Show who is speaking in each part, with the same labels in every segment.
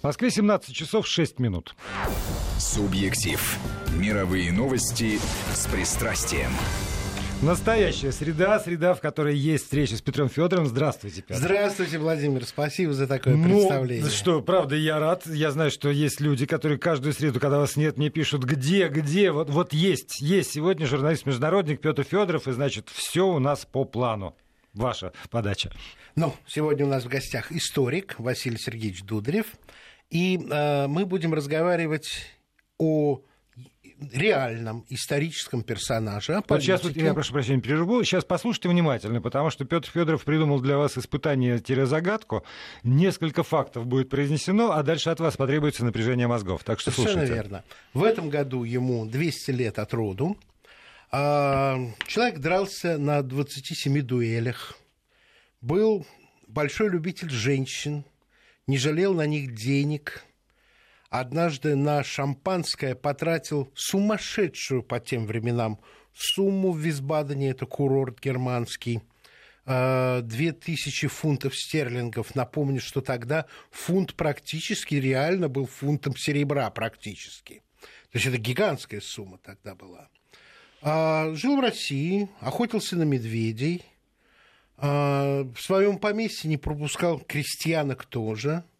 Speaker 1: В Москве 17 часов 6 минут.
Speaker 2: Субъектив. Мировые новости с пристрастием.
Speaker 1: Настоящая среда, среда, в которой есть встреча с Петром Федоровым. Здравствуйте, Петр.
Speaker 3: Здравствуйте, Владимир. Спасибо за такое
Speaker 1: ну,
Speaker 3: представление.
Speaker 1: Что, правда, я рад. Я знаю, что есть люди, которые каждую среду, когда вас нет, мне пишут, где, где. Вот, вот есть, есть. Сегодня журналист-международник Петр Федоров, и значит, все у нас по плану. Ваша подача.
Speaker 3: Ну, сегодня у нас в гостях историк Василий Сергеевич Дудрев. И э, мы будем разговаривать о реальном историческом персонаже.
Speaker 1: Вот сейчас, вот, я прошу прощения, перерву. Сейчас послушайте внимательно, потому что Петр Федоров придумал для вас испытание-загадку. Несколько фактов будет произнесено, а дальше от вас потребуется напряжение мозгов. Так что
Speaker 3: Совершенно
Speaker 1: слушайте.
Speaker 3: верно. В этом году ему 200 лет от роду. А, человек дрался на 27 дуэлях. Был большой любитель женщин, не жалел на них денег – однажды на шампанское потратил сумасшедшую по тем временам сумму в Висбадене, это курорт германский, э, две тысячи фунтов стерлингов. Напомню, что тогда фунт практически реально был фунтом серебра практически. То есть это гигантская сумма тогда была. А, жил в России, охотился на медведей, в своем поместье не пропускал крестьянок тоже –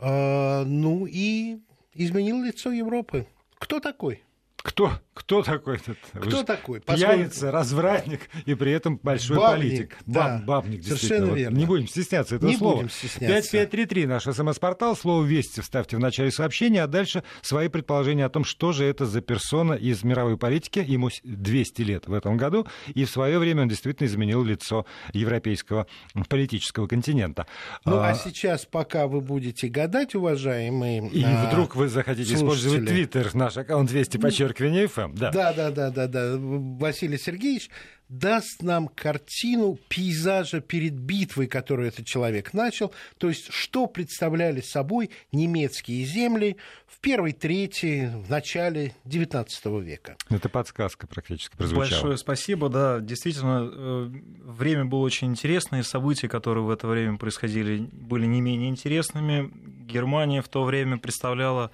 Speaker 3: а, ну и изменил лицо Европы. Кто такой?
Speaker 1: Кто, кто такой этот?
Speaker 3: Кто такой?
Speaker 1: Пьяница, Поскольку... развратник и при этом большой
Speaker 3: бабник,
Speaker 1: политик.
Speaker 3: Да,
Speaker 1: Баб, бабник,
Speaker 3: совершенно
Speaker 1: вот
Speaker 3: верно.
Speaker 1: Не будем стесняться этого
Speaker 3: не
Speaker 1: слова.
Speaker 3: Будем стесняться.
Speaker 1: 5533 наш смс-портал. Слово «Вести» вставьте в начале сообщения, а дальше свои предположения о том, что же это за персона из мировой политики. Ему 200 лет в этом году, и в свое время он действительно изменил лицо европейского политического континента.
Speaker 3: Ну, а, а сейчас, пока вы будете гадать, уважаемые
Speaker 1: И
Speaker 3: а,
Speaker 1: вдруг вы захотите
Speaker 3: слушатели.
Speaker 1: использовать Твиттер, наш аккаунт 200 подчеркивание FM. Да.
Speaker 3: Да, да, да, да, да. Василий Сергеевич даст нам картину пейзажа перед битвой, которую этот человек начал, то есть что представляли собой немецкие земли в первой трети, в начале XIX века.
Speaker 1: Это подсказка практически прозвучала.
Speaker 4: Большое спасибо, да, действительно, э, время было очень интересное, события, которые в это время происходили, были не менее интересными. Германия в то время представляла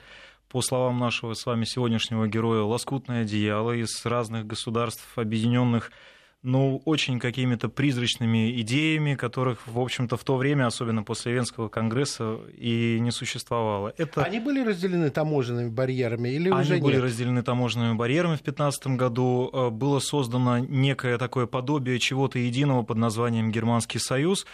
Speaker 4: по словам нашего с вами сегодняшнего героя, лоскутное одеяло из разных государств, объединенных ну, очень какими-то призрачными идеями, которых, в общем-то, в то время, особенно после Венского конгресса, и не существовало.
Speaker 3: Это... Они были разделены таможенными барьерами или
Speaker 4: Они
Speaker 3: уже
Speaker 4: Они были разделены таможенными барьерами в 2015 году. Э, было создано некое такое подобие чего-то единого под названием Германский Союз,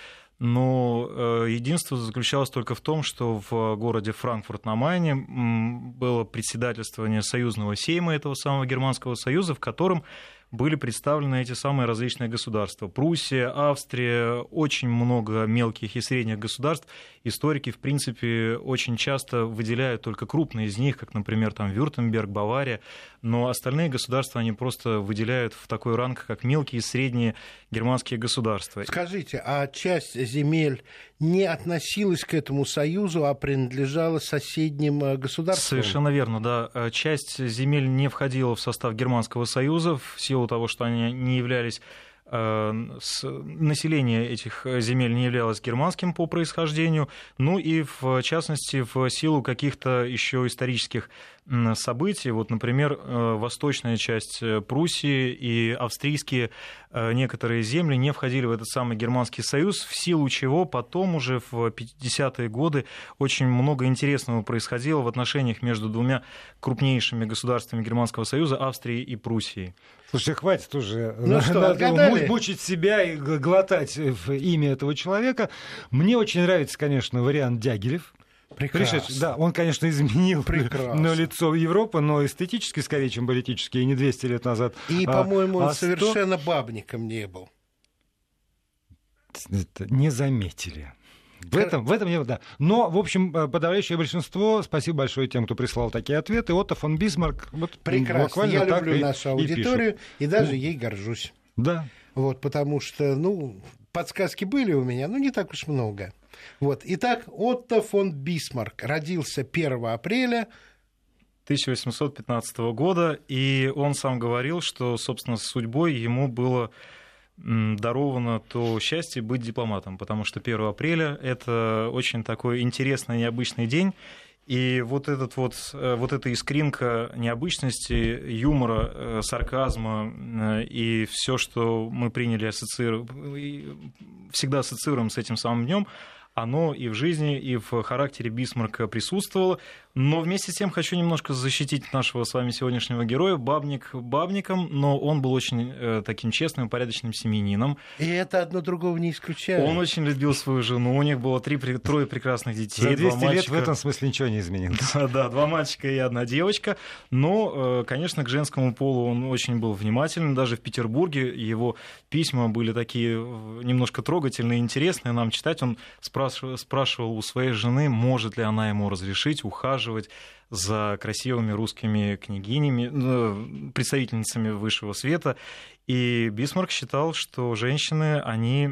Speaker 4: но э, единство заключалось только в том, что в городе Франкфурт на Майне было председательствование союзного сейма этого самого Германского Союза, в котором были представлены эти самые различные государства. Пруссия, Австрия, очень много мелких и средних государств. Историки, в принципе, очень часто выделяют только крупные из них, как, например, там Вюртемберг, Бавария, но остальные государства они просто выделяют в такой ранг, как мелкие и средние германские государства.
Speaker 3: Скажите, а часть земель не относилась к этому союзу, а принадлежала соседним э, государствам?
Speaker 4: Совершенно верно, да. Часть земель не входила в состав Германского союза в силу того, что они не являлись население этих земель не являлось германским по происхождению, ну и в частности в силу каких-то еще исторических событий. Вот, например, э, восточная часть э, Пруссии и австрийские э, некоторые земли не входили в этот самый Германский союз, в силу чего потом уже в 50-е годы очень много интересного происходило в отношениях между двумя крупнейшими государствами Германского союза, Австрией и Пруссией.
Speaker 1: Слушайте, хватит уже
Speaker 3: ну что,
Speaker 1: мучить себя и глотать имя этого человека. Мне очень нравится, конечно, вариант Дягилев.
Speaker 3: Прекрасно.
Speaker 1: Пришедший, да, он, конечно, изменил
Speaker 3: Прекрасно.
Speaker 1: лицо Европы, но эстетически скорее, чем политически, и не 200 лет назад.
Speaker 3: И,
Speaker 1: а,
Speaker 3: по-моему, он
Speaker 1: а 100...
Speaker 3: совершенно бабником не был.
Speaker 1: Не заметили. В этом, в этом я, да. Но, в общем, подавляющее большинство, спасибо большое тем, кто прислал такие ответы. Отто фон Бисмарк. Вот
Speaker 3: Прекрасно. Я люблю нашу аудиторию и,
Speaker 1: и
Speaker 3: даже
Speaker 1: ну,
Speaker 3: ей горжусь.
Speaker 1: Да.
Speaker 3: Вот, потому что, ну, подсказки были у меня, но не так уж много. Вот. Итак, Отто фон Бисмарк родился 1 апреля
Speaker 4: 1815 года, и он сам говорил, что, собственно, с судьбой ему было даровано то счастье быть дипломатом, потому что 1 апреля — это очень такой интересный, необычный день, и вот, этот вот, э, вот эта искринка необычности, юмора, э, сарказма э, и все, что мы приняли ассоциируем, всегда ассоциируем с этим самым днем, оно и в жизни, и в характере Бисмарка присутствовало. Но вместе с тем хочу немножко защитить нашего с вами сегодняшнего героя, Бабник Бабником, но он был очень э, таким честным, порядочным семьянином.
Speaker 3: И это одно другого не исключает.
Speaker 4: Он очень любил свою жену, у них было три, трое прекрасных детей.
Speaker 1: За 200 лет в этом смысле ничего не изменилось.
Speaker 4: Да, да, два мальчика и одна девочка. Но, э, конечно, к женскому полу он очень был внимательный. Даже в Петербурге его письма были такие э, немножко трогательные, интересные нам читать. Он спрашивал, спрашивал у своей жены, может ли она ему разрешить ухаживать ухаживать за красивыми русскими княгинями, ну, представительницами высшего света. И Бисмарк считал, что женщины, они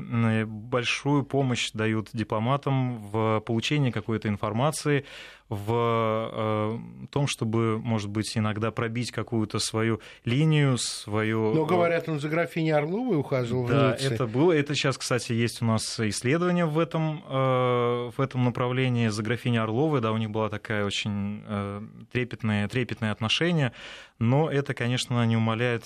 Speaker 4: большую помощь дают дипломатам в получении какой-то информации, в э, том, чтобы, может быть, иногда пробить какую-то свою линию, свою...
Speaker 3: Но, говорят, он за графиней Орловой ухаживал
Speaker 4: Да, в это было. Это сейчас, кстати, есть у нас исследование в этом, э, в этом направлении за графиней Орловой. Да, у них была такая очень э, трепетное, трепетное отношение. Но это, конечно, не умаляет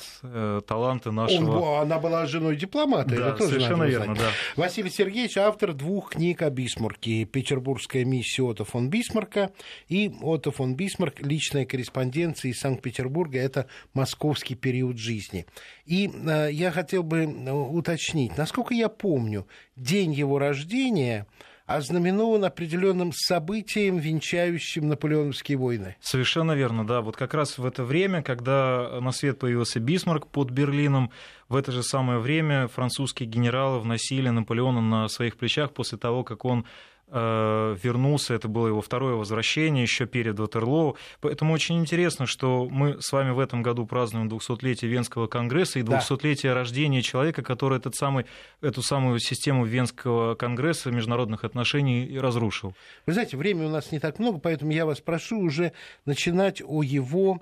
Speaker 4: таланты нашего...
Speaker 3: Он, она была женой дипломата.
Speaker 4: Да,
Speaker 3: это тоже
Speaker 4: совершенно верно, да.
Speaker 3: Василий Сергеевич автор двух книг о Бисмарке. «Петербургская миссия Отто фон Бисмарка» И Отто фон Бисмарк, личная корреспонденция из Санкт-Петербурга, это московский период жизни. И э, я хотел бы э, уточнить, насколько я помню, день его рождения ознаменован определенным событием, венчающим наполеоновские войны.
Speaker 4: Совершенно верно, да. Вот как раз в это время, когда на свет появился Бисмарк под Берлином, в это же самое время французские генералы вносили Наполеона на своих плечах после того, как он вернулся, это было его второе возвращение еще перед Ватерлоу. Поэтому очень интересно, что мы с вами в этом году празднуем 200-летие Венского конгресса и 200-летие да. рождения человека, который этот самый, эту самую систему Венского конгресса международных отношений разрушил.
Speaker 3: Вы знаете, времени у нас не так много, поэтому я вас прошу уже начинать о его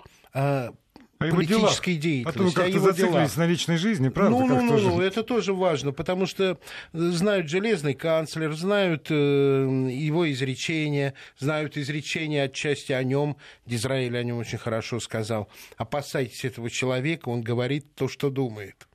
Speaker 3: э, о политической деятельности. А то вы
Speaker 1: как-то зациклились на личной жизни, правда?
Speaker 3: Ну, ну, ну, ну, это тоже важно, потому что знают железный канцлер, знают э, его изречения, знают изречения отчасти о нем. Дизраиль о нем очень хорошо сказал. Опасайтесь этого человека, он говорит то, что думает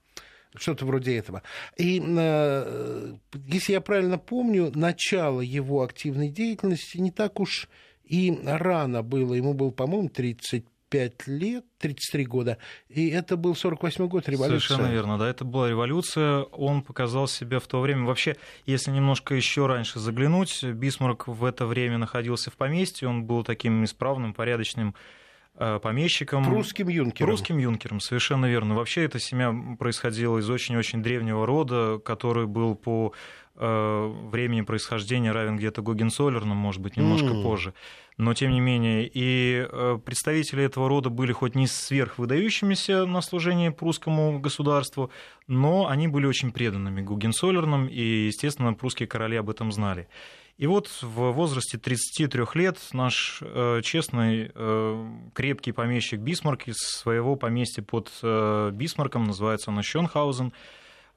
Speaker 3: что-то вроде этого. И, э, если я правильно помню, начало его активной деятельности не так уж и рано было. Ему был, по-моему, 35 35 лет, 33 года, и это был 48 год революция.
Speaker 4: Совершенно верно, да, это была революция, он показал себя в то время. Вообще, если немножко еще раньше заглянуть, Бисмарк в это время находился в поместье, он был таким исправным, порядочным помещиком.
Speaker 3: Прусским юнкером.
Speaker 4: Прусским юнкером, совершенно верно. Вообще эта семья происходила из очень-очень древнего рода, который был по э, времени происхождения равен где-то Гогенцоллерну, может быть, немножко mm. позже но тем не менее и э, представители этого рода были хоть не сверхвыдающимися на служение прусскому государству, но они были очень преданными Гугенцоллернам, и, естественно, прусские короли об этом знали. И вот в возрасте 33 лет наш э, честный, э, крепкий помещик Бисмарк из своего поместья под э, Бисмарком, называется оно Шонхаузен,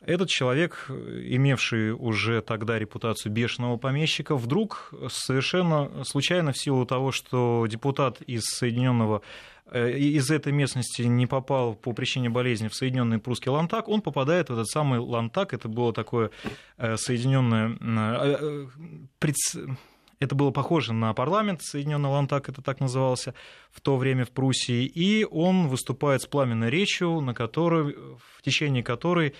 Speaker 4: этот человек, имевший уже тогда репутацию бешеного помещика, вдруг совершенно случайно в силу того, что депутат из Соединенного э, из этой местности не попал по причине болезни в Соединенный прусский Лантак, он попадает в этот самый Лантак. Это было такое э, соединенное э, это было похоже на парламент Соединенный Лантак, это так назывался в то время в Пруссии, и он выступает с пламенной речью, на которой, в течение которой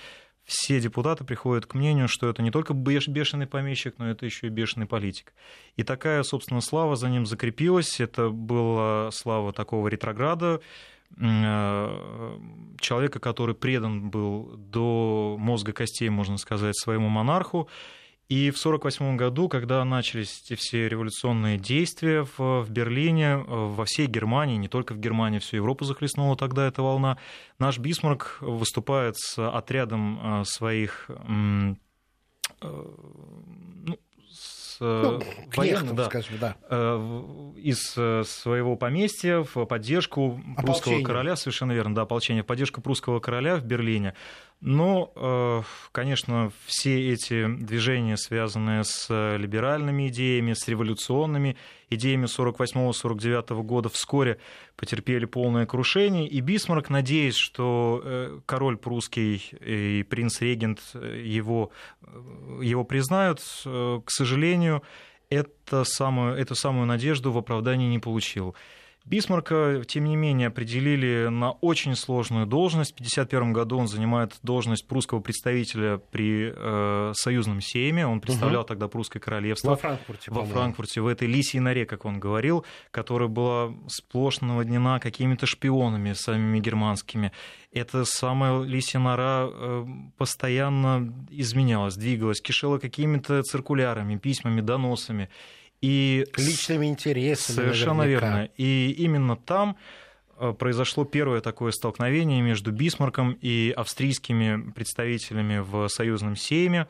Speaker 4: все депутаты приходят к мнению, что это не только бешеный помещик, но это еще и бешеный политик. И такая, собственно, слава за ним закрепилась. Это была слава такого ретрограда, э, человека, который предан был до мозга костей, можно сказать, своему монарху, и в 1948 году, когда начались эти все революционные действия в, в Берлине, во всей Германии, не только в Германии, всю Европу захлестнула тогда эта волна, наш Бисмарк выступает с отрядом э, своих э, ну,
Speaker 3: ну, военных, да, скажем, да.
Speaker 4: Э, из своего поместья в поддержку ополчение. прусского короля, совершенно верно, да, ополчение, в поддержку прусского короля в Берлине. Но, э, конечно, все эти движения, связанные с либеральными идеями, с революционными идеями 48-49 года, вскоре потерпели полное крушение. И Бисмарк, надеясь, что э, король прусский и принц-регент его, его признают, к сожалению, это самую, эту самую надежду в оправдании не получил. Бисмарка, тем не менее, определили на очень сложную должность. В 1851 году он занимает должность прусского представителя при э, союзном сейме. Он представлял угу. тогда прусское королевство.
Speaker 3: Во Франкфурте,
Speaker 4: Во Франкфурте, в этой лисьей норе, как он говорил, которая была сплошь наводнена какими-то шпионами самими германскими. Эта самая лисья нора э, постоянно изменялась, двигалась, кишела какими-то циркулярами, письмами, доносами.
Speaker 3: И личными интересами.
Speaker 4: Совершенно наверняка. верно. И именно там произошло первое такое столкновение между Бисмарком и австрийскими представителями в союзном сейме.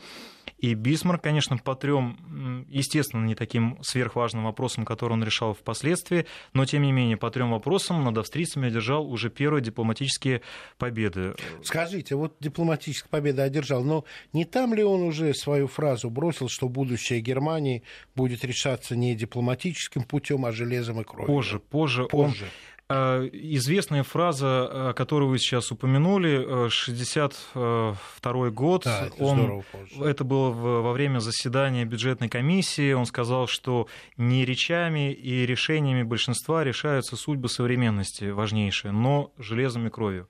Speaker 4: И Бисмарк, конечно, по трем, естественно, не таким сверхважным вопросам, которые он решал впоследствии, но, тем не менее, по трем вопросам над австрийцами одержал уже первые дипломатические победы.
Speaker 3: Скажите, вот дипломатическая победа одержал, но не там ли он уже свою фразу бросил, что будущее Германии будет решаться не дипломатическим путем, а железом и кровью?
Speaker 4: Позже, позже. позже. Он Э, известная фраза, э, которую вы сейчас упомянули, 62 э, год,
Speaker 3: да, это, он,
Speaker 4: это было во время заседания бюджетной комиссии, он сказал, что не речами и решениями большинства решаются судьбы современности важнейшие, но железом и кровью.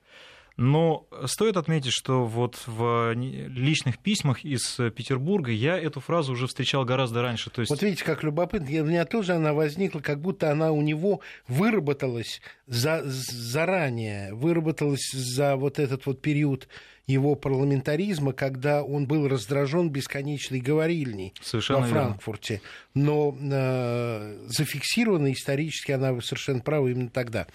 Speaker 4: Но стоит отметить, что вот в личных письмах из Петербурга я эту фразу уже встречал гораздо раньше. То есть...
Speaker 3: Вот видите, как любопытно. У меня тоже она возникла, как будто она у него выработалась за, заранее, выработалась за вот этот вот период его парламентаризма, когда он был раздражен бесконечной говорильней Совершенно во Франкфурте. Верно. Но э, зафиксирована исторически она совершенно права именно тогда.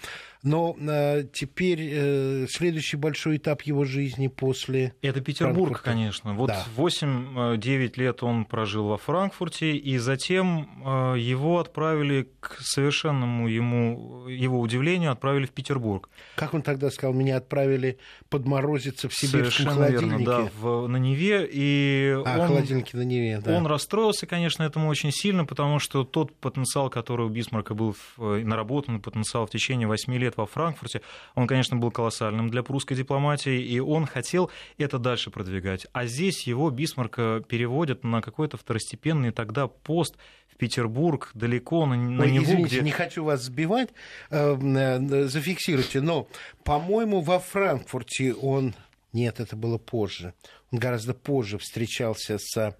Speaker 3: Но э, теперь э, следующий большой этап его жизни после...
Speaker 4: Это Петербург, Франкфурта. конечно. Вот да. 8-9 лет он прожил во Франкфурте, и затем э, его отправили к совершенному ему, его удивлению, отправили в Петербург.
Speaker 3: Как он тогда сказал, меня отправили подморозиться в сибирском Совершенно холодильнике?
Speaker 4: Верно, да, в, на Неве. И
Speaker 3: а, он, холодильники на Неве, да.
Speaker 4: Он расстроился, конечно, этому очень сильно, потому что тот потенциал, который у Бисмарка был в, наработан, потенциал в течение 8 лет во Франкфурте, он, конечно, был колоссальным для прусской дипломатии, и он хотел это дальше продвигать. А здесь его Бисмарка переводят на какой-то второстепенный тогда пост в Петербург, далеко на, на
Speaker 3: Ой,
Speaker 4: него,
Speaker 3: извините,
Speaker 4: где...
Speaker 3: не хочу вас сбивать, э, э, зафиксируйте, но, по-моему, во Франкфурте он... Нет, это было позже. Он гораздо позже встречался с э,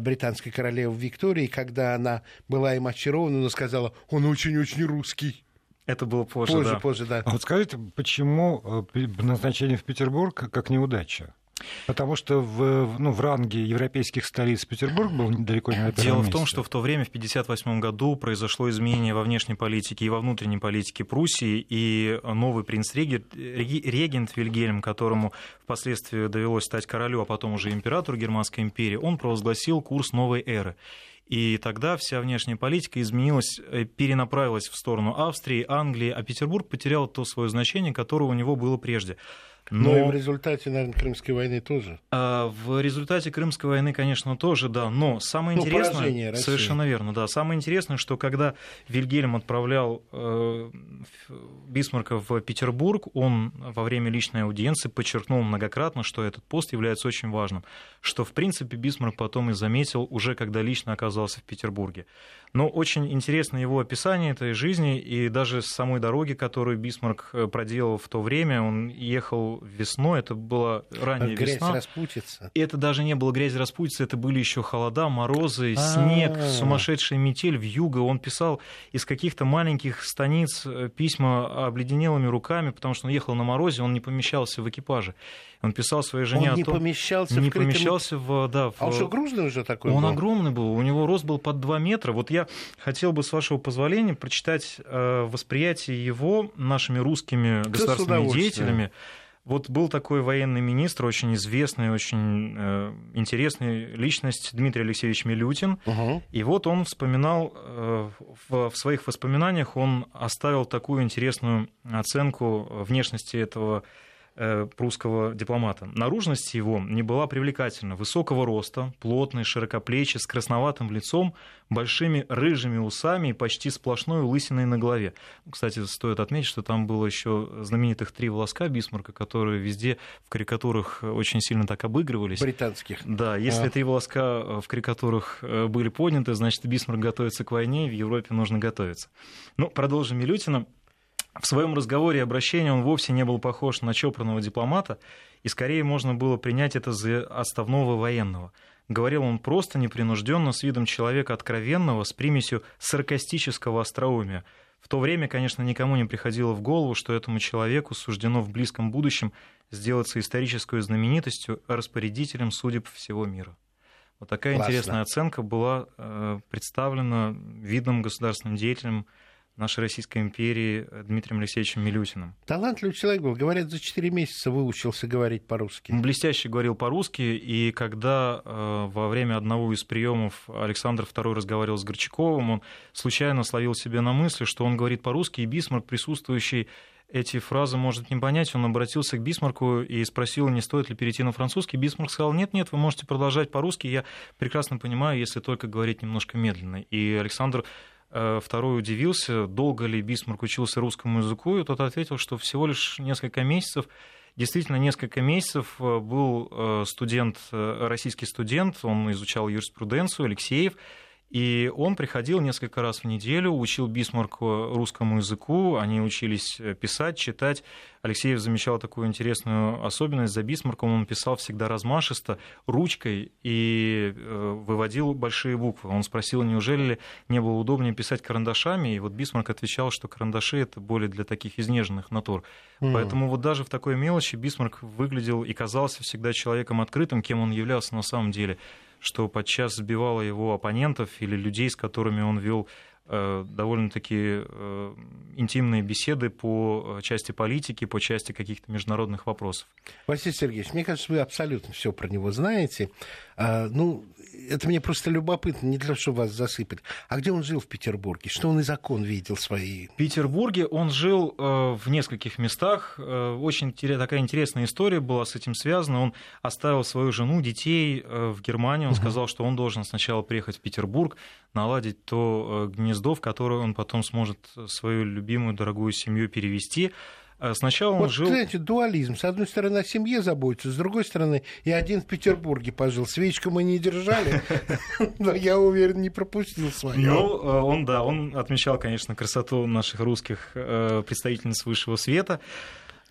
Speaker 3: британской королевой Викторией, когда она была им очарована, но сказала, он очень-очень русский.
Speaker 4: Это было позже,
Speaker 3: позже
Speaker 4: да.
Speaker 3: Позже, да.
Speaker 1: А вот скажите, почему э, назначение в Петербург как неудача? Потому что в, ну, в ранге европейских столиц Петербург был далеко не на первом
Speaker 4: Дело
Speaker 1: месте.
Speaker 4: в том, что в то время, в 1958 году, произошло изменение во внешней политике и во внутренней политике Пруссии, и новый принц-регент Вильгельм, которому впоследствии довелось стать королю, а потом уже императору Германской империи, он провозгласил курс новой эры. И тогда вся внешняя политика изменилась, э, перенаправилась в сторону Австрии, Англии, а Петербург потерял то свое значение, которое у него было прежде.
Speaker 3: Но, но и в результате, наверное, Крымской войны тоже.
Speaker 4: А, в результате Крымской войны, конечно, тоже, да. Но самое ну, интересное... Совершенно верно, да. Самое интересное, что когда Вильгельм отправлял э, Бисмарка в Петербург, он во время личной аудиенции подчеркнул многократно, что этот пост является очень важным. Что, в принципе, Бисмарк потом и заметил, уже когда лично оказался в Петербурге. Но очень интересно его описание этой жизни и даже самой дороги, которую Бисмарк э, проделал в то время. Он ехал весной, это была ранняя
Speaker 3: грязь
Speaker 4: весна.
Speaker 3: распутица.
Speaker 4: И это даже не было грязь распутица, это были еще холода, морозы, снег, А-а-а. сумасшедшая метель, вьюга. Он писал из каких-то маленьких станиц э, письма обледенелыми руками, потому что он ехал на морозе, он не помещался в экипаже. Он писал своей жене
Speaker 3: он не
Speaker 4: о том...
Speaker 3: помещался
Speaker 4: не
Speaker 3: в крытом...
Speaker 4: помещался в... Да, в...
Speaker 3: А он что, грузный уже такой
Speaker 4: Он
Speaker 3: был?
Speaker 4: огромный был, у него рост был под 2 метра. Вот я хотел бы, с вашего позволения, прочитать э, восприятие его нашими русскими
Speaker 3: Да,
Speaker 4: государственными деятелями вот был такой военный министр, очень известный, очень э, интересная личность Дмитрий Алексеевич Милютин.
Speaker 3: Угу.
Speaker 4: И вот он вспоминал, э, в, в своих воспоминаниях он оставил такую интересную оценку внешности этого прусского дипломата. Наружность его не была привлекательна. Высокого роста, плотный, широкоплечий, с красноватым лицом, большими рыжими усами и почти сплошной лысиной на голове. Кстати, стоит отметить, что там было еще знаменитых три волоска Бисмарка, которые везде в карикатурах очень сильно так обыгрывались.
Speaker 3: Британских.
Speaker 4: Да, если а. три волоска в карикатурах э, были подняты, значит, Бисмарк готовится к войне, в Европе нужно готовиться. Ну, продолжим Милютина. В своем разговоре и обращении он вовсе не был похож на чопорного дипломата, и скорее можно было принять это за отставного военного. Говорил он просто, непринужденно, с видом человека откровенного, с примесью саркастического остроумия. В то время, конечно, никому не приходило в голову, что этому человеку суждено в близком будущем сделаться исторической знаменитостью, распорядителем судеб всего мира. Вот такая Классно. интересная оценка была э, представлена видным государственным деятелем нашей Российской империи Дмитрием Алексеевичем Милютиным.
Speaker 3: Талантливый человек был. Говорят, за 4 месяца выучился говорить по-русски.
Speaker 4: Блестяще говорил по-русски, и когда э, во время одного из приемов Александр II разговаривал с Горчаковым, он случайно словил себя на мысли, что он говорит по-русски, и Бисмарк, присутствующий эти фразы может не понять, он обратился к Бисмарку и спросил, не стоит ли перейти на французский. Бисмарк сказал, нет, нет, вы можете продолжать по-русски, я прекрасно понимаю, если только говорить немножко медленно. И Александр Э, второй удивился, долго ли Бисмарк учился русскому языку, и тот ответил, что всего лишь несколько месяцев. Действительно, несколько месяцев э, был э, студент, российский студент, он изучал юриспруденцию, Алексеев, и он приходил несколько раз в неделю, учил Бисмарк русскому языку, они учились писать, читать. Алексеев замечал такую интересную особенность. За Бисмарком он писал всегда размашисто, ручкой и э, выводил большие буквы. Он спросил, неужели ли не было удобнее писать карандашами, и вот Бисмарк отвечал, что карандаши — это более для таких изнеженных натур. Мм. Поэтому вот даже в такой мелочи Бисмарк выглядел и казался всегда человеком открытым, кем он являлся на самом деле — что подчас сбивало его оппонентов или людей, с которыми он вел Э, довольно-таки э, интимные беседы по э, части политики, по части каких-то международных вопросов.
Speaker 3: Василий Сергеевич, мне кажется, вы абсолютно все про него знаете. А, ну, это мне просто любопытно, не для того, чтобы вас засыпать. А где он жил в Петербурге? Что он из окон видел свои?
Speaker 4: В Петербурге он жил в нескольких местах. Очень такая интересная история была с этим связана. Он оставил свою жену, детей в Германии. Он сказал, что он должен сначала приехать в Петербург, наладить то гнездо, в которое он потом сможет свою любимую, дорогую семью перевести. А сначала он
Speaker 3: вот,
Speaker 4: жил...
Speaker 3: Знаете, дуализм. С одной стороны, о семье заботится, с другой стороны, и один в Петербурге пожил. Свечку мы не держали, но я уверен, не пропустил свою.
Speaker 4: Ну, э, он, да, он отмечал, конечно, красоту наших русских э, представительниц высшего света.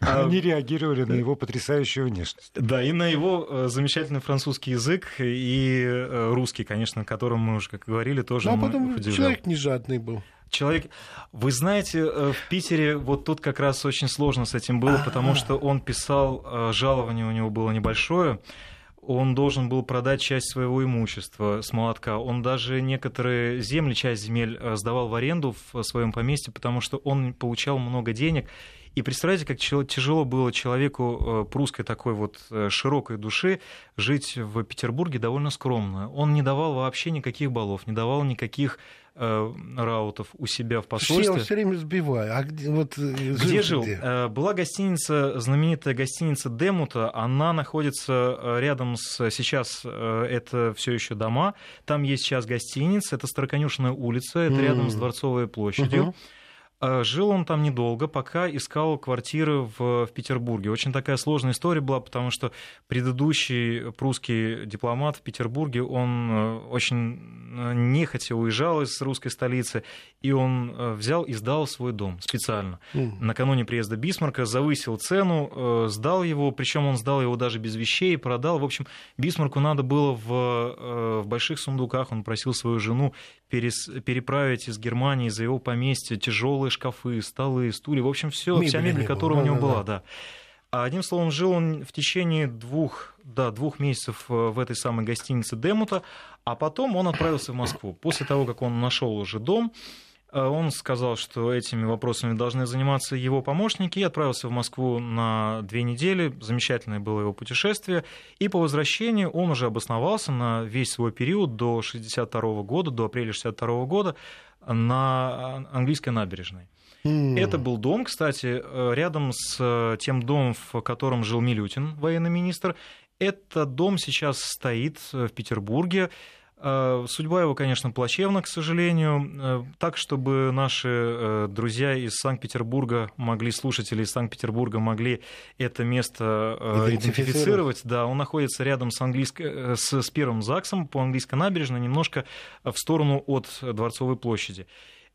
Speaker 1: А, Они реагировали на его потрясающую внешность.
Speaker 4: Да, и на его э, замечательный французский язык и русский, конечно, которым мы уже, как говорили, тоже.
Speaker 3: Ну, а потом удивлял. человек не жадный был.
Speaker 4: Человек, вы знаете, э, в Питере вот тут как раз очень сложно с этим было, потому что он писал, жалование у него было небольшое, он должен был продать часть своего имущества с молотка. Он даже некоторые земли, часть земель сдавал в аренду в своем поместье, потому что он получал много денег и представляете, как тяжело было человеку э, прусской такой вот э, широкой души жить в Петербурге довольно скромно. Он не давал вообще никаких балов, не давал никаких э, раутов у себя в посольстве. Я
Speaker 3: все время сбиваю. А где, вот,
Speaker 4: где жил? Где? Была гостиница, знаменитая гостиница Демута. Она находится рядом с... Сейчас это все еще дома. Там есть сейчас гостиница. Это Староконюшная улица. Это mm. рядом с Дворцовой площадью. Uh-huh. А, жил он там недолго, пока искал квартиры в, в Петербурге. Очень такая сложная история была, потому что предыдущий прусский дипломат в Петербурге, он э, очень э, нехотя уезжал из русской столицы, и он э, взял и сдал свой дом специально. Mm. Накануне приезда Бисмарка завысил цену, сдал его, причем он сдал его даже без вещей, продал. В общем, Бисмарку надо было в, в больших сундуках, он просил свою жену перес, переправить из Германии за его поместье тяжелые шкафы, столы, стулья, в общем, все, вся мебель, которая у него была, да. А одним словом, жил он в течение двух, да, двух месяцев э, в этой самой гостинице Демута, а потом он отправился в Москву. После того, как он нашел уже дом, он сказал, что этими вопросами должны заниматься его помощники, и отправился в Москву на две недели. Замечательное было его путешествие. И по возвращению он уже обосновался на весь свой период до 1962 года, до апреля 1962 года на английской набережной. Mm. Это был дом, кстати, э, рядом с э, тем домом, в котором жил Милютин, военный министр. Этот дом сейчас стоит в Петербурге. Э, судьба его, конечно, плачевна, к сожалению. Э, так, чтобы наши э, друзья из Санкт-Петербурга могли, слушатели из Санкт-Петербурга могли это место идентифицировать. Да, он находится рядом с, английской, с, с первым ЗАГСом по английской набережной, немножко в сторону от Дворцовой площади.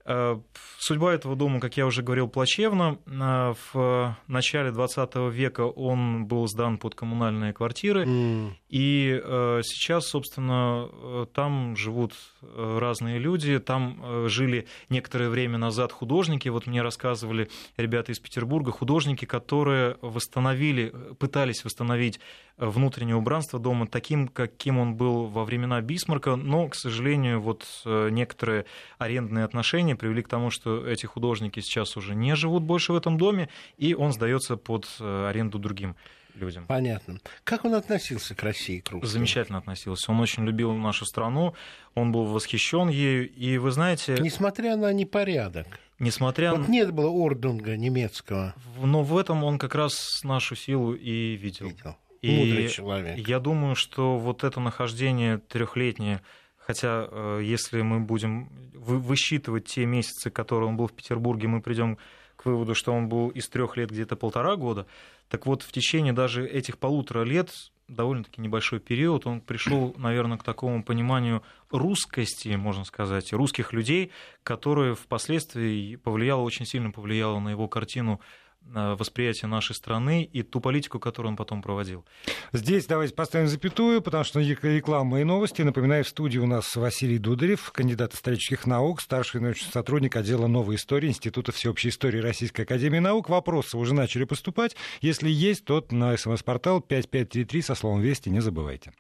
Speaker 4: Э, судьба этого дома, как я уже говорил, плачевна. Э, в начале 20 века он был сдан под коммунальные квартиры, mm. и э, сейчас, собственно, там живут разные люди, там жили некоторое время назад художники, вот мне рассказывали ребята из Петербурга, художники, которые восстановили, пытались восстановить внутреннее убранство дома таким, каким он был во времена Бисмарка, но, к сожалению, вот некоторые арендные отношения отношения привели к тому, что эти художники сейчас уже не живут больше в этом доме, и он сдается под э, аренду другим людям.
Speaker 3: Понятно. Как он относился к России, к русским?
Speaker 4: Замечательно относился. Он очень любил нашу страну, он был восхищен ею, и вы знаете...
Speaker 3: Несмотря на непорядок.
Speaker 4: Несмотря
Speaker 3: вот нет было ордунга немецкого.
Speaker 4: Но в этом он как раз нашу силу и видел.
Speaker 3: видел. И Мудрый человек.
Speaker 4: Я думаю, что вот это нахождение трехлетнее Хотя, э, если мы будем высчитывать те месяцы, которые он был в Петербурге, мы придем к выводу, что он был из трех лет где-то полтора года. Так вот, в течение даже этих полутора лет, довольно-таки небольшой период, он пришел, наверное, к такому пониманию русскости, можно сказать, русских людей, которые впоследствии повлияло, очень сильно повлияло на его картину восприятие нашей страны и ту политику, которую он потом проводил.
Speaker 1: Здесь давайте поставим запятую, потому что реклама и новости. Напоминаю, в студии у нас Василий Дударев, кандидат исторических наук, старший научный сотрудник отдела новой истории Института всеобщей истории Российской Академии Наук. Вопросы уже начали поступать. Если есть, то на смс-портал 5533 со словом «Вести» не забывайте.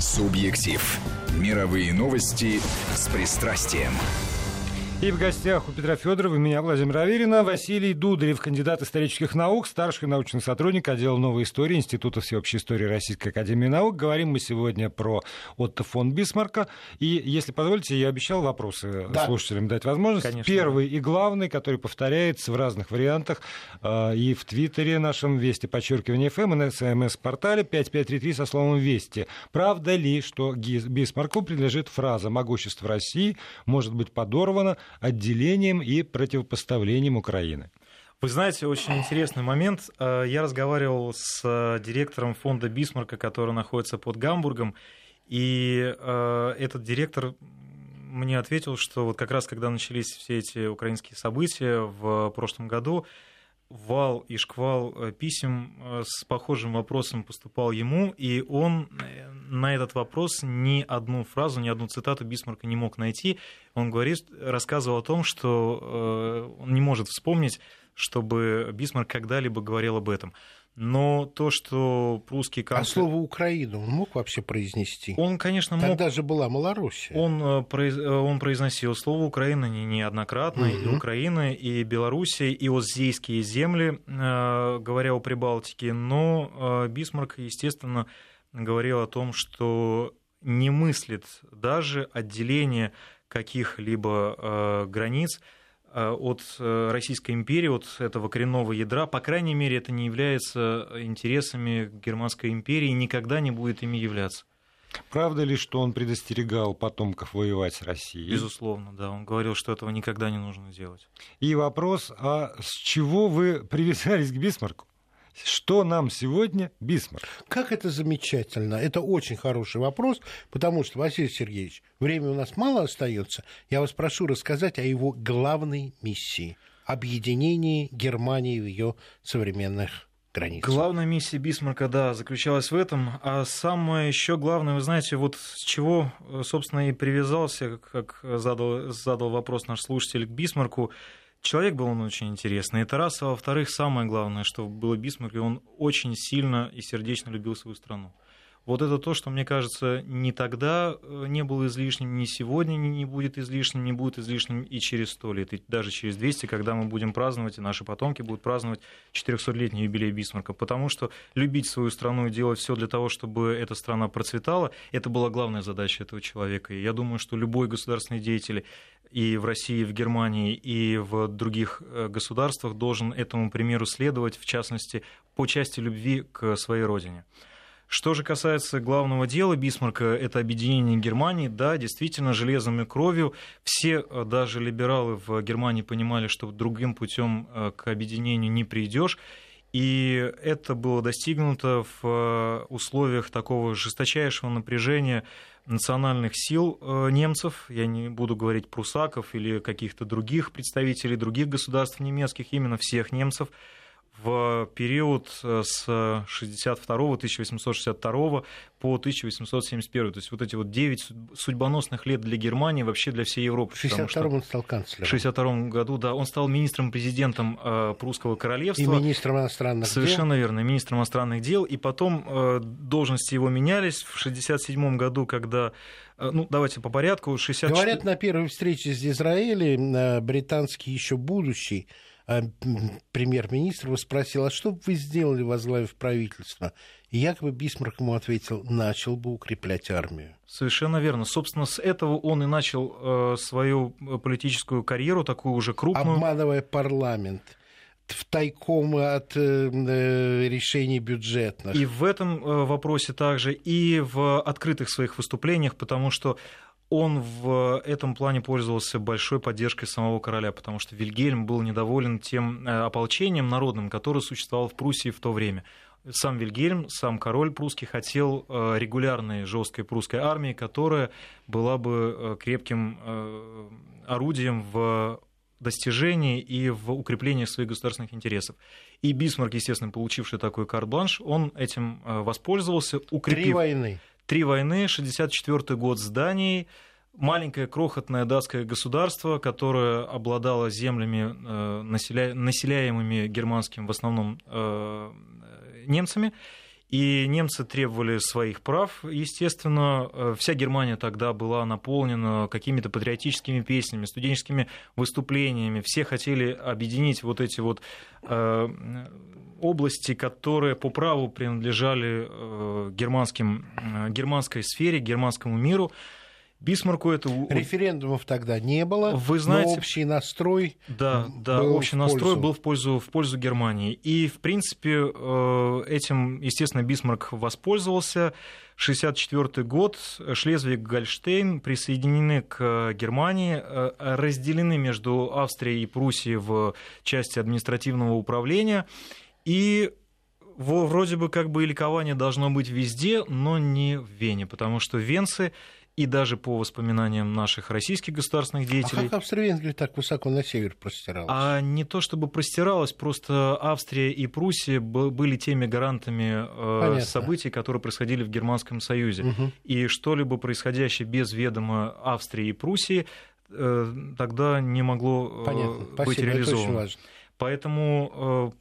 Speaker 2: Субъектив. Мировые новости с пристрастием.
Speaker 1: И в гостях у Петра Федорова, меня, Владимира Аверина, Василий Дударев, кандидат исторических наук, старший научный сотрудник отдела новой истории Института всеобщей истории Российской Академии Наук. Говорим мы сегодня про Отто фон Бисмарка. И, если позволите, я обещал вопросы да. слушателям дать возможность.
Speaker 4: Конечно.
Speaker 1: Первый и главный, который повторяется в разных вариантах э, и в Твиттере нашем Вести, подчеркивание ФМ, и на СМС-портале 5533 со словом Вести. Правда ли, что Бисмарку принадлежит фраза «Могущество России может быть подорвано отделением и противопоставлением Украины.
Speaker 4: Вы знаете, очень интересный момент. Э, я разговаривал с э, директором фонда Бисмарка, который находится под Гамбургом, и э, этот директор мне ответил, что вот как раз когда начались все эти украинские события в прошлом году, вал и шквал э, писем э, с похожим вопросом поступал ему, и он э, на этот вопрос ни одну фразу, ни одну цитату Бисмарка не мог найти. Он говорит, рассказывал о том, что он не может вспомнить, чтобы Бисмарк когда-либо говорил об этом. Но то, что прусский канцлер...
Speaker 3: А слово «Украину» он мог вообще произнести?
Speaker 4: Он, конечно,
Speaker 3: мог... Тогда же была Малороссия.
Speaker 4: Он, э, э, он произносил слово «Украина» неоднократно. Угу. И Украина, и Белоруссия, и Остзейские земли, э, говоря о Прибалтике. Но Бисмарк, естественно, говорил о том, что не мыслит даже отделение каких-либо границ от э, Российской империи, от этого коренного ядра. По крайней мере, это не является интересами Германской империи и никогда не будет ими являться.
Speaker 1: Правда ли, что он предостерегал потомков воевать с Россией?
Speaker 4: Безусловно, да. Он говорил, что этого никогда не нужно делать.
Speaker 1: И вопрос, а с чего вы привязались к Бисмарку? Что нам сегодня Бисмарк?
Speaker 3: Как это замечательно. Это очень хороший вопрос, потому что, Василий Сергеевич, времени у нас мало остается. Я вас прошу рассказать о его главной миссии – объединении Германии в ее современных границах.
Speaker 4: Главная миссия Бисмарка, да, заключалась в этом. А самое еще главное, вы знаете, вот с чего, собственно, и привязался, как задал, задал вопрос наш слушатель к Бисмарку, Человек был он очень интересный. Это раз. А во-вторых, самое главное, что было Бисмарке, он очень сильно и сердечно любил свою страну. Вот это то, что, мне кажется, ни тогда э, не было излишним, ни сегодня не будет излишним, не будет излишним и через сто лет, и даже через 200, когда мы будем праздновать, и наши потомки будут праздновать 400-летний юбилей Бисмарка. Потому что любить свою страну и делать все для того, чтобы эта страна процветала, это была главная задача этого человека. И я думаю, что любой государственный деятель и в России, и в Германии, и в других э, государствах должен этому примеру следовать, в частности, по части любви к своей родине. Что же касается главного дела Бисмарка, это объединение Германии, да, действительно, железом и кровью. Все, э, даже либералы в Германии понимали, что другим путем э, к объединению не придешь. И это было достигнуто в условиях такого жесточайшего напряжения национальных сил э, немцев, я не буду говорить прусаков или каких-то других представителей других государств немецких, именно всех немцев, в период э, с 62 1862 по 1871. То есть вот эти вот 9 судьбоносных лет для Германии, вообще для всей Европы.
Speaker 3: В 62 он стал канцлером.
Speaker 4: В 62 году, да, он стал министром-президентом э, прусского королевства.
Speaker 3: И министром иностранных
Speaker 4: Совершенно дел. Совершенно верно, министром иностранных дел. И потом э, должности его менялись. В 67 году, когда ну, давайте по порядку. 64...
Speaker 3: Говорят, на первой встрече с Израилем британский еще будущий премьер-министр его спросил, а что бы вы сделали, возглавив правительство? И якобы Бисмарк ему ответил, начал бы укреплять армию.
Speaker 4: Совершенно верно. Собственно, с этого он и начал э, свою э, политическую карьеру, такую уже крупную.
Speaker 3: Обманывая парламент в тайком от э, э, решений бюджетных.
Speaker 4: И в этом вопросе также, и в открытых своих выступлениях, потому что он в этом плане пользовался большой поддержкой самого короля, потому что Вильгельм был недоволен тем э, ополчением народным, которое существовало в Пруссии в то время. Сам Вильгельм, сам король прусский хотел э, регулярной жесткой прусской армии, которая была бы э, крепким орудием в достижении и в укреплении своих государственных интересов. И Бисмарк, естественно, получивший такой карт-бланш, он этим воспользовался, укрепив...
Speaker 3: Три войны.
Speaker 4: Три войны, 64 год с Данией, маленькое крохотное датское государство, которое обладало землями, э, населя... населяемыми германским в основном э, немцами. И немцы требовали своих прав. Естественно, э, вся Германия тогда была наполнена какими-то патриотическими песнями, студенческими выступлениями. Все хотели объединить вот эти вот области, которые по праву принадлежали э, германским, э, германской сфере, германскому миру. Бисмарку это...
Speaker 3: Референдумов тогда не было,
Speaker 4: Вы знаете,
Speaker 3: но общий настрой
Speaker 4: Да, да, был общий настрой был в пользу, в пользу Германии. И, в принципе, э, этим, естественно, Бисмарк воспользовался. 1964 год, Шлезвиг Гольштейн присоединены к Германии, разделены между Австрией и Пруссией в части административного управления. И вроде бы как бы ликование должно быть везде, но не в Вене, потому что венцы и даже по воспоминаниям наших российских государственных деятелей... А
Speaker 3: как Австро-Венгрия так высоко на север простиралась?
Speaker 4: А не то чтобы простиралась, просто Австрия и Пруссия были теми гарантами э, Понятно. событий, которые происходили в Германском Союзе. Угу. И что-либо происходящее без ведома Австрии и Пруссии э, тогда не могло
Speaker 3: э, Понятно.
Speaker 4: быть Спасибо, реализовано. Поэтому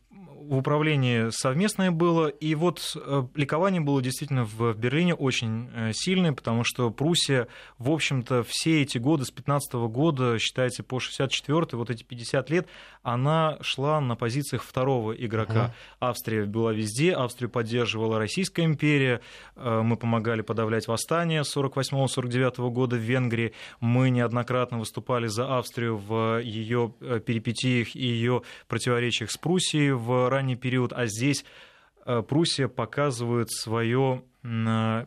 Speaker 4: в управлении совместное было, и вот э, ликование было действительно в Берлине очень э, сильное, потому что Пруссия, в общем-то, все эти годы, с 15 года, считайте, по 64 вот эти 50 лет, она шла на позициях второго игрока. Uh-huh. Австрия была везде, Австрию поддерживала Российская империя, э, мы помогали подавлять восстание 48-49 года в Венгрии, мы неоднократно выступали за Австрию в ее перипетиях и ее противоречиях с Пруссией в ранний период, а здесь э, Пруссия показывает свое,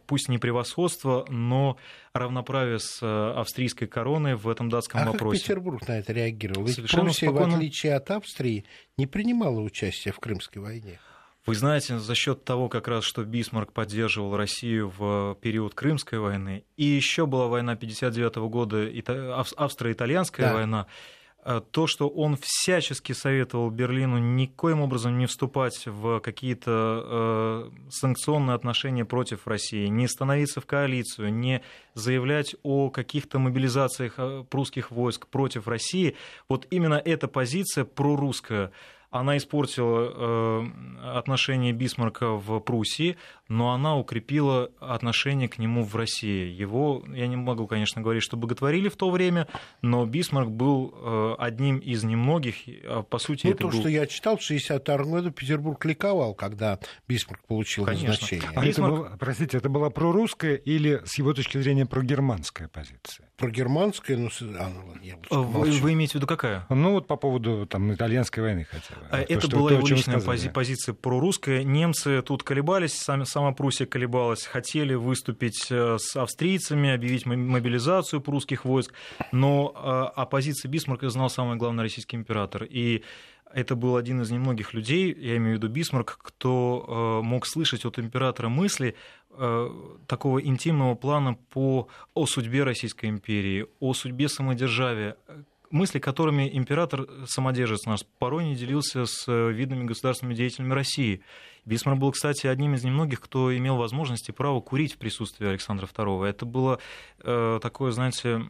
Speaker 4: пусть не превосходство, но равноправие с э, австрийской короной в этом датском
Speaker 3: а
Speaker 4: вопросе.
Speaker 3: Как Петербург на это реагировал? Ведь Совершенно Пруссия, спокойно... в отличие от Австрии, не принимала участие в Крымской войне.
Speaker 4: Вы знаете, за счет того, как раз, что Бисмарк поддерживал Россию в период Крымской войны, и еще была война 59 года, австро-итальянская да. война, Э, то, что он всячески советовал Берлину никоим образом не вступать в какие-то э, санкционные отношения против России, не становиться в коалицию, не заявлять о каких-то мобилизациях э, прусских войск против России, вот именно эта позиция прорусская, она испортила э, отношения Бисмарка в Пруссии, но она укрепила отношение к нему в России. Его, я не могу, конечно, говорить, что боготворили в то время, но Бисмарк был э, одним из немногих, а по сути...
Speaker 3: Ну,
Speaker 4: это
Speaker 3: то,
Speaker 4: был...
Speaker 3: что я читал, в 62 году Петербург ликовал, когда Бисмарк получил
Speaker 4: Конечно.
Speaker 3: назначение.
Speaker 1: А
Speaker 4: Бисмарк-
Speaker 1: это было, простите, это была прорусская или, с его точки зрения, прогерманская позиция?
Speaker 3: Про германское, ну, а, ну, я лучше
Speaker 4: Э, Вы, вы имеете в виду какая?
Speaker 1: Ну, вот по поводу там, итальянской войны хотя бы.
Speaker 4: А
Speaker 1: То,
Speaker 4: Это
Speaker 1: что-
Speaker 4: была
Speaker 1: то,
Speaker 4: его личная пози- позиция прорусская. Немцы тут колебались, сами, сама Пруссия колебалась, хотели выступить э, с австрийцами, объявить мо- мобилизацию прусских войск, но э, о позиции Бисмарка знал самый главный российский император. И это был один из немногих людей, я имею в виду Бисмарк, кто мог слышать от императора мысли такого интимного плана по, о судьбе Российской империи, о судьбе самодержавия, мысли, которыми император самодержец наш порой не делился с э, видными государственными деятелями России. Бисмарк был, кстати, одним из немногих, кто имел возможность и право курить в присутствии Александра II. Это было э, такое, знаете,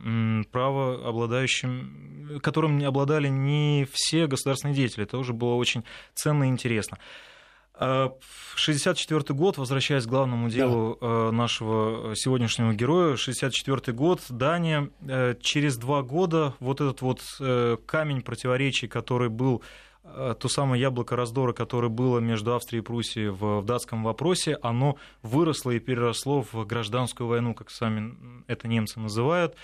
Speaker 4: право, обладающим, которым не обладали не все государственные деятели. Это уже было очень ценно и интересно. Э, В 1964 год, возвращаясь к главному делу э, нашего сегодняшнего героя, 1964 год, Дания, э, через два года вот этот вот э, камень противоречий, который был то самое яблоко раздора, которое было между Австрией и Пруссией в, в датском вопросе, оно выросло и переросло в гражданскую войну, как сами это немцы называют.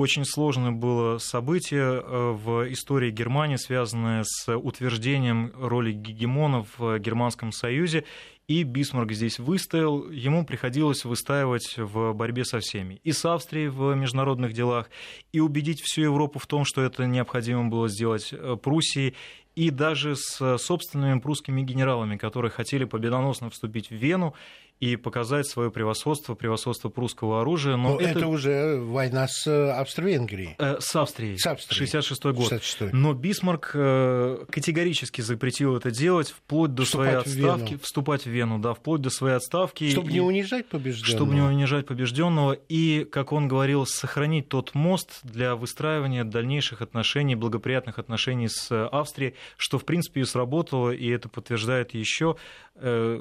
Speaker 4: Очень сложное было событие э, в истории Германии, связанное с утверждением роли гегемона в Германском Союзе. И Бисмарк здесь выстоял, ему приходилось выстаивать в борьбе со всеми. И с Австрией в международных делах, и убедить всю Европу в том, что это необходимо было сделать э, Пруссии, и даже с собственными прусскими генералами, которые хотели победоносно вступить в Вену и показать свое превосходство, превосходство прусского оружия. Но
Speaker 3: Но это... уже война с э, Австро-Венгрией.
Speaker 4: Э, С Австрией.
Speaker 3: С Австрией.
Speaker 4: 66 год.
Speaker 3: 66-й.
Speaker 4: Но Бисмарк э, категорически запретил это делать, вплоть до своей
Speaker 3: Вступать в Вену.
Speaker 4: отставки, вступать в Вену, да, вплоть до своей отставки.
Speaker 3: Чтобы
Speaker 4: И-
Speaker 3: не унижать побежденного.
Speaker 4: чтобы не унижать побежденного и, как он говорил, сохранить тот мост для выстраивания дальнейших отношений, благоприятных отношений с Австрией, что, в принципе, и сработало, и это подтверждает еще э,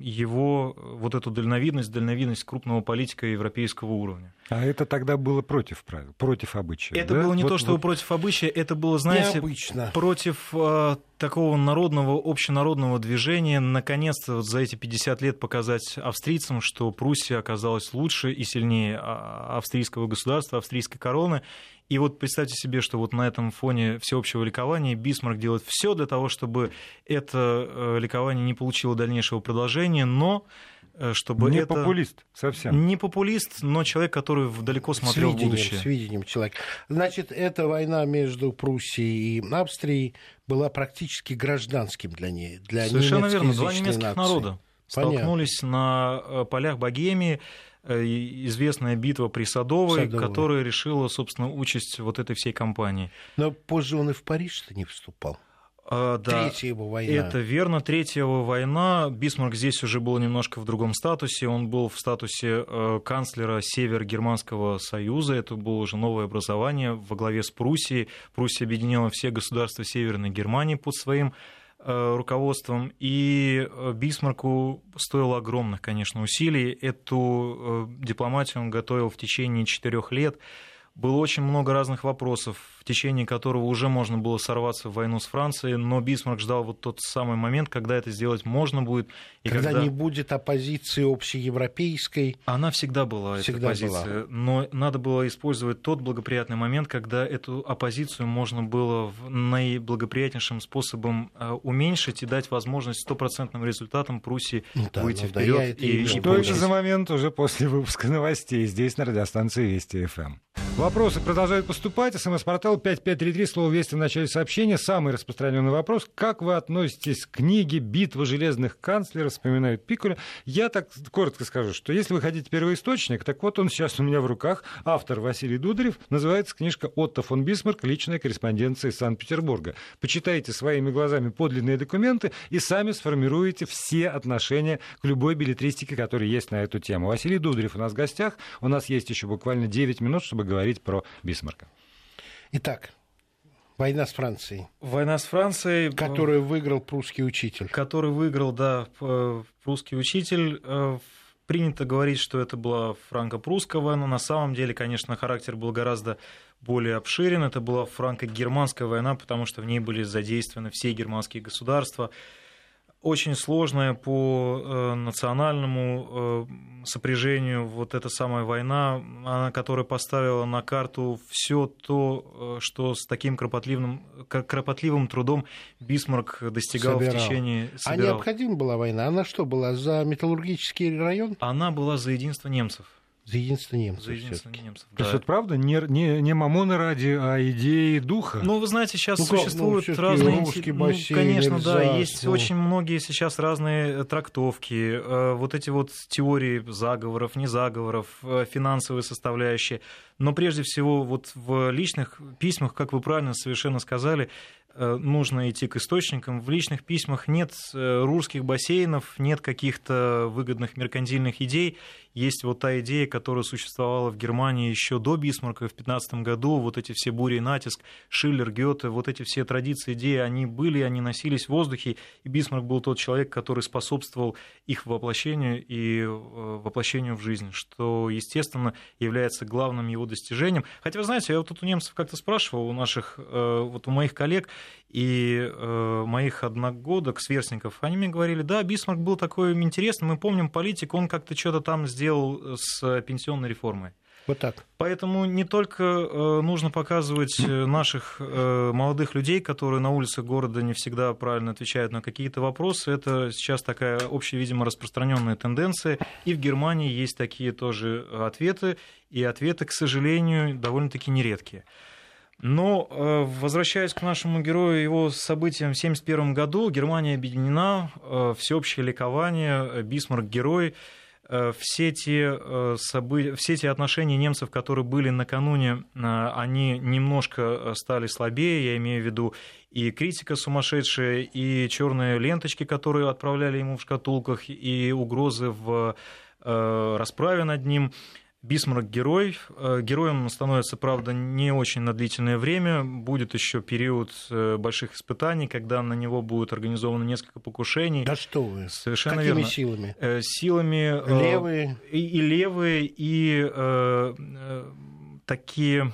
Speaker 4: его вот эту дальновидность, дальновидность крупного политика европейского уровня.
Speaker 1: А это тогда было против правил, против обычаев.
Speaker 4: Это
Speaker 1: да?
Speaker 4: было не
Speaker 1: Вот-
Speaker 4: то, что
Speaker 1: вот
Speaker 4: против обычая, это было, знаете,
Speaker 3: Необычно.
Speaker 4: против э, такого народного, общенародного движения. Наконец-то вот за эти 50 лет показать австрийцам, что Пруссия оказалась лучше и сильнее а, австрийского государства, австрийской короны. И вот представьте себе, что вот на этом фоне всеобщего ликования Бисмарк делает все для того, чтобы это э, ликование не получило дальнейшего продолжения, но э, чтобы
Speaker 1: не
Speaker 4: это...
Speaker 1: популист совсем.
Speaker 4: Не популист, но человек, который в- далеко
Speaker 3: с
Speaker 4: смотрел в
Speaker 3: видением,
Speaker 4: будущее.
Speaker 3: с видением человека. Значит, эта война между Пруссией и Австрией была практически гражданским для нее. Для
Speaker 4: Совершенно верно. Два немецких
Speaker 3: нации.
Speaker 4: народа
Speaker 3: Понятно.
Speaker 4: столкнулись на э, полях Богемии. Э, Известная битва при Садовой,
Speaker 3: Садовой.
Speaker 4: которая решила, собственно, участь вот этой всей кампании.
Speaker 3: Но позже он и в Париж-то не вступал.
Speaker 4: А, да,
Speaker 3: Третья его война.
Speaker 4: Это верно. Третья его война. Бисмарк здесь уже был немножко в другом статусе. Он был в статусе э, канцлера Север-Германского союза. Это было уже новое образование во главе с Пруссией. Пруссия объединила все государства Северной Германии под своим руководством. И э, Бисмарку стоило огромных, конечно, усилий. Эту э, дипломатию он готовил в течение четырех лет. Было очень много разных вопросов, в течение которого уже можно было сорваться в войну с Францией, но Бисмарк ждал вот тот самый момент, когда это сделать можно будет. И
Speaker 3: когда, не будет оппозиции общеевропейской.
Speaker 4: Она всегда была,
Speaker 3: Всегда
Speaker 4: эта позиция. Но надо было использовать тот благоприятный момент, когда эту оппозицию можно было в наиблагоприятнейшим способом э, уменьшить и дать возможность стопроцентным результатам Пруссии
Speaker 3: Ну да,
Speaker 4: выйти
Speaker 3: ну да,
Speaker 4: вперед
Speaker 3: это
Speaker 4: и, и
Speaker 1: Что это за момент уже после выпуска новостей здесь на радиостанции Вести ФМ? Вопросы продолжают поступать. СМС-портал 5533, слово «Вести» в начале сообщения. Самый распространенный вопрос. Как вы относитесь к книге «Битва железных канцлеров», вспоминают Пикуля. Я так коротко скажу, что если вы хотите первоисточник, так вот он сейчас у меня в руках. Автор Василий Дударев. Называется книжка «Отто фон Бисмарк. Личная корреспонденция из Санкт-Петербурга». Почитайте своими глазами подлинные документы и сами сформируете свое отношение к любой беллетристике, которая есть на эту тему. Василий Дударев у нас в гостях. У нас есть еще буквально 9 минут, чтобы говорить про Бисмарка.
Speaker 3: Итак, Война с Францией.
Speaker 4: Война с Францией. Э,
Speaker 3: Которую выиграл прусский учитель.
Speaker 4: Который выиграл, да, прусский учитель. Э, принято говорить, что это была франко-прусская война. На самом деле, конечно, характер был гораздо более обширен. Это была франко-германская война, потому что в ней были задействованы все германские государства очень сложная по э, национальному э, сопряжению вот эта самая война, она, которая поставила на карту все то, э, что с таким кропотливым, кропотливым трудом Бисмарк достигал собирал. в течение...
Speaker 3: А собирал. А необходима была война? Она что, была за металлургический район?
Speaker 4: Она была за единство немцев.
Speaker 3: За единство немцев.
Speaker 4: За единство немцев,
Speaker 1: да. То есть это правда не, не, не мамоны ради, а идеи духа?
Speaker 4: Ну, вы знаете, сейчас ну, существуют ну, разные... Ну, конечно, да, есть ну... очень многие сейчас разные трактовки, э, вот эти вот теории заговоров, не заговоров, э, финансовые составляющие. Но прежде всего вот в личных письмах, как вы правильно совершенно сказали, Э, нужно идти к источникам. В личных письмах нет э, русских бассейнов, нет каких-то выгодных меркантильных идей. Есть вот та идея, которая существовала в Германии еще до Бисмарка в 15 году. Вот эти все бури и натиск, Шиллер, Гёте, вот эти все традиции, идеи, они были, они носились в воздухе. И Бисмарк был тот человек, который способствовал их воплощению и э, воплощению в жизнь, что, естественно, является главным его достижением. Хотя, вы знаете, я вот тут у немцев как-то спрашивал, у наших, вот у моих коллег, и э, моих одногодок, сверстников, они мне говорили, да, Бисмарк был такой интересный, мы помним политик, он как-то что-то там сделал с пенсионной реформой.
Speaker 3: Вот так.
Speaker 4: Поэтому не только э, нужно показывать э, наших э, молодых людей, которые на улице города не всегда правильно отвечают на какие-то вопросы. Это сейчас такая общая, видимо, распространенная тенденция. И в Германии есть такие тоже ответы. И ответы, к сожалению, довольно-таки нередкие. Но, э, возвращаясь к нашему герою, его событиям в 1971 году, Германия объединена, э, всеобщее ликование, э, Бисмарк герой. Все те, события, все те отношения немцев, которые были накануне, они немножко стали слабее, я имею в виду и критика сумасшедшая, и черные ленточки, которые отправляли ему в шкатулках, и угрозы в расправе над ним. Бисмарк герой. Э, героем становится, правда, не очень на длительное время. Будет еще период э, больших испытаний, когда на него будет организовано несколько покушений.
Speaker 3: Да что вы?
Speaker 4: Совершенно
Speaker 3: Какими
Speaker 4: верно.
Speaker 3: силами?
Speaker 4: Э, силами...
Speaker 3: Левые?
Speaker 4: И, и левые, и такие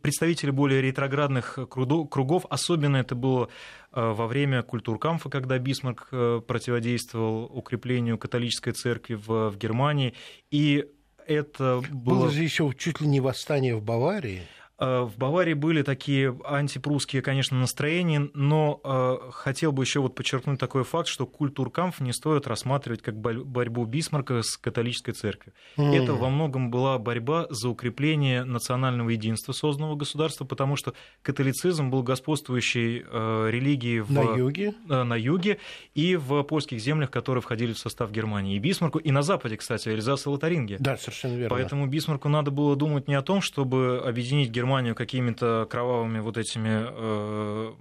Speaker 4: представители более ретроградных кругов. Особенно это было во время культуркамфа, когда Бисмарк противодействовал укреплению католической церкви в, в Германии. И это было...
Speaker 3: Было же еще чуть ли не восстание в Баварии.
Speaker 4: Э, в Баварии были такие антипрусские, конечно, настроения, но э, хотел бы еще вот подчеркнуть такой факт, что культуркамф не стоит рассматривать как борьбу Бисмарка с католической церковью. Mm. Это во многом была борьба за укрепление национального единства созданного государства, потому что католицизм был господствующей э, религией в,
Speaker 3: на, юге.
Speaker 4: на юге и в польских землях, которые входили в состав Германии. И Бисмарку, и на западе, кстати, Эльзас и Лотарингия.
Speaker 3: Да, совершенно верно.
Speaker 4: Поэтому Бисмарку надо было думать не о том, чтобы объединить Германию Германию какими-то кровавыми вот этими э,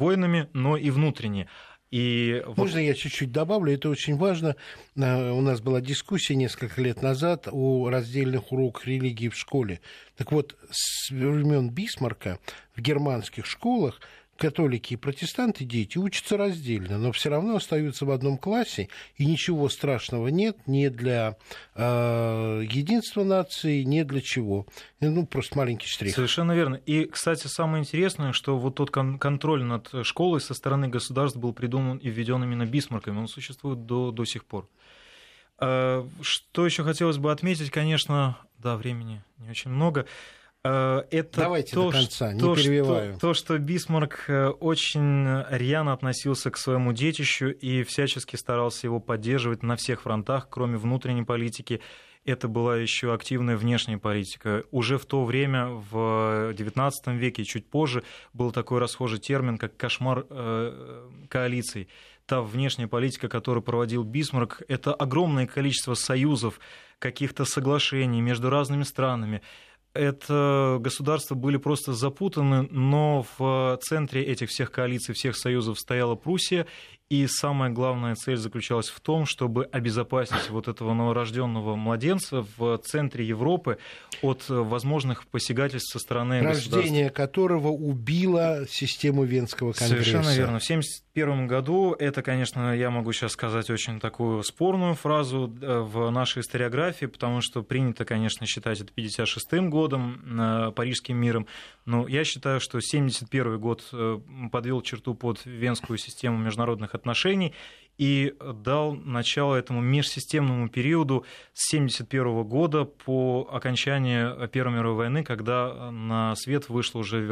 Speaker 4: войнами, но и внутренне. И
Speaker 3: Можно вот... я чуть-чуть добавлю? Это очень важно. Э, у нас была дискуссия несколько лет назад о раздельных уроках религии в школе. Так вот, с времен Бисмарка в германских школах католики и протестанты дети учатся раздельно, но все равно остаются в одном классе, и ничего страшного нет ни для э, единства нации, ни для чего. Ну, просто маленький штрих.
Speaker 4: Совершенно верно. И, кстати, самое интересное, что вот тот кон- контроль над школой со стороны государств был придуман и введен именно Бисмарком, он существует до, до сих пор. Э, что еще хотелось бы отметить, конечно, да, времени не очень много.
Speaker 3: Э, это Давайте то, до конца, не то, перебиваю.
Speaker 4: Что, то, что Бисмарк э, очень рьяно относился к своему детищу и всячески старался его поддерживать на всех фронтах, кроме внутренней политики. Это была еще активная внешняя политика. Уже в то время, в XIX веке, чуть позже, был такой расхожий термин, как кошмар э, коалиций. Та внешняя политика, которую проводил Бисмарк, это огромное количество союзов, каких-то соглашений между разными странами это государства были просто запутаны, но в центре этих всех коалиций, всех союзов стояла Пруссия, И самая главная цель заключалась в том, чтобы обезопасить вот этого новорожденного младенца в центре Европы от возможных посягательств со стороны
Speaker 3: Рождение которого убило систему Венского конгресса.
Speaker 4: Совершенно верно. В 1971 году, это, конечно, я могу сейчас сказать очень такую спорную фразу э, в нашей историографии, потому что принято, конечно, считать это 56-м годом, э, Парижским миром, но я считаю, что 1971 год э, подвел черту под Венскую систему международных отношений, и дал начало этому межсистемному периоду с 1971 года по окончании Первой мировой войны, когда на свет вышла уже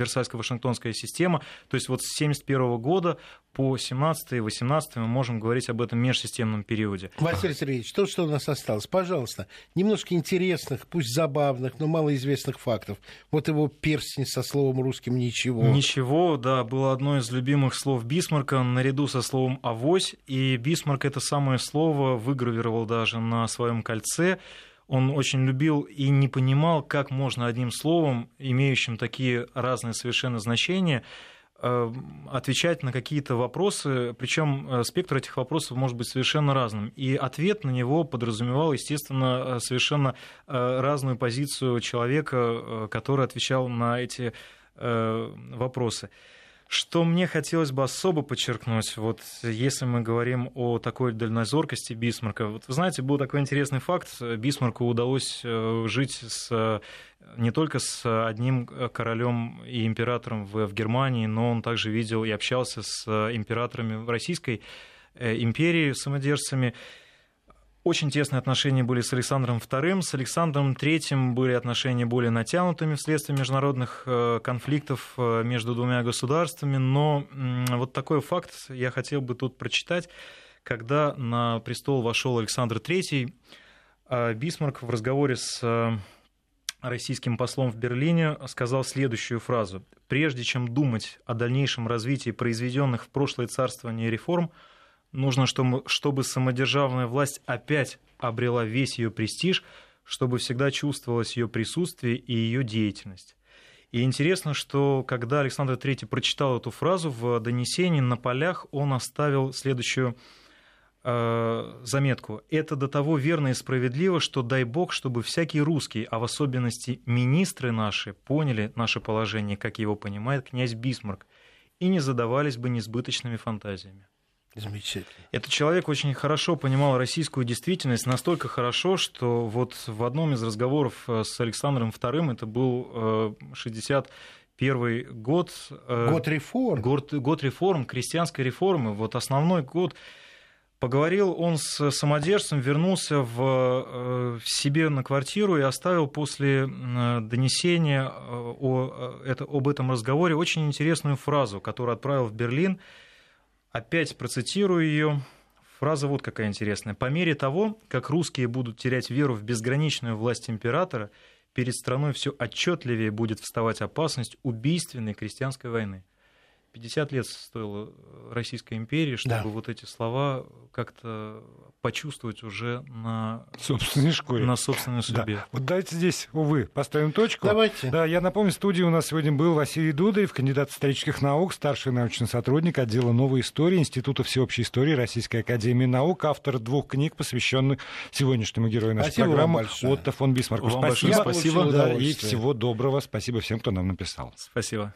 Speaker 4: Версальско-Вашингтонская система. То есть вот с 1971 года по 17 и 18 мы можем говорить об этом межсистемном периоде.
Speaker 3: Василий Сергеевич, то, что у нас осталось, пожалуйста, немножко интересных, пусть забавных, но малоизвестных фактов. Вот его перстень со словом русским «ничего».
Speaker 4: Ничего, да, было одно из любимых слов Бисмарка наряду со словом «авось», и Бисмарк это самое слово выгравировал даже на своем кольце он очень любил и не понимал, как можно одним словом, имеющим такие разные совершенно значения, э, отвечать на какие-то вопросы, причем э, спектр этих вопросов может быть совершенно разным. И ответ на него подразумевал, естественно, э, совершенно разную позицию человека, который отвечал на эти вопросы. Что мне хотелось бы особо подчеркнуть, вот если мы говорим о такой дальнозоркости Бисмарка, вот вы знаете, был такой интересный факт, Бисмарку удалось э, жить с, не только с одним королем и императором в, в Германии, но он также видел и общался с императорами Российской э, империи, самодержцами. Очень тесные отношения были с Александром II. С Александром III были отношения более натянутыми вследствие международных э, конфликтов э, между двумя государствами. Но вот такой факт я хотел бы тут прочитать. Когда на престол вошел Александр III, э, Бисмарк в разговоре с российским послом в Берлине сказал следующую фразу. «Прежде чем думать о дальнейшем развитии произведенных в прошлое царствование реформ, Нужно, чтобы, самодержавная власть опять обрела весь ее престиж, чтобы всегда чувствовалось ее присутствие и ее деятельность. И интересно, что когда Александр III прочитал эту фразу в донесении, на полях он оставил следующую э, заметку. Это до того верно и справедливо, что дай бог, чтобы всякий русский, а в особенности министры наши, поняли наше положение, как его понимает князь Бисмарк, и не задавались бы несбыточными фантазиями.
Speaker 3: Замечательно.
Speaker 4: Этот человек очень хорошо понимал российскую действительность, настолько хорошо, что вот в одном из разговоров э, с Александром II, это был 61 э, год...
Speaker 3: Э, год реформ.
Speaker 4: Год, год реформ, крестьянской реформы, вот основной год. Поговорил он с самодержцем, вернулся в, в себе на квартиру и оставил после донесения о, это, об этом разговоре очень интересную фразу, которую отправил в Берлин – Опять процитирую ее. Фраза вот какая интересная. «По мере того, как русские будут терять веру в безграничную власть императора, перед страной все отчетливее будет вставать опасность убийственной крестьянской войны». 50 лет стоило э, Российской империи, чтобы да. вот эти слова как-то почувствовать уже на
Speaker 1: собственной шкуре.
Speaker 4: На собственной судьбе.
Speaker 1: Да. Вот давайте здесь, увы, поставим точку.
Speaker 3: Давайте.
Speaker 1: Да, я напомню, в студии у нас сегодня был Василий Дудаев, кандидат исторических наук, старший научный сотрудник отдела новой истории Института всеобщей истории Российской академии наук, автор двух книг, посвященных сегодняшнему герою нашей
Speaker 3: спасибо
Speaker 1: программы Отто фон Бисмарку.
Speaker 4: Вам спасибо.
Speaker 1: спасибо да, и всего доброго. Спасибо всем, кто нам написал.
Speaker 4: Спасибо.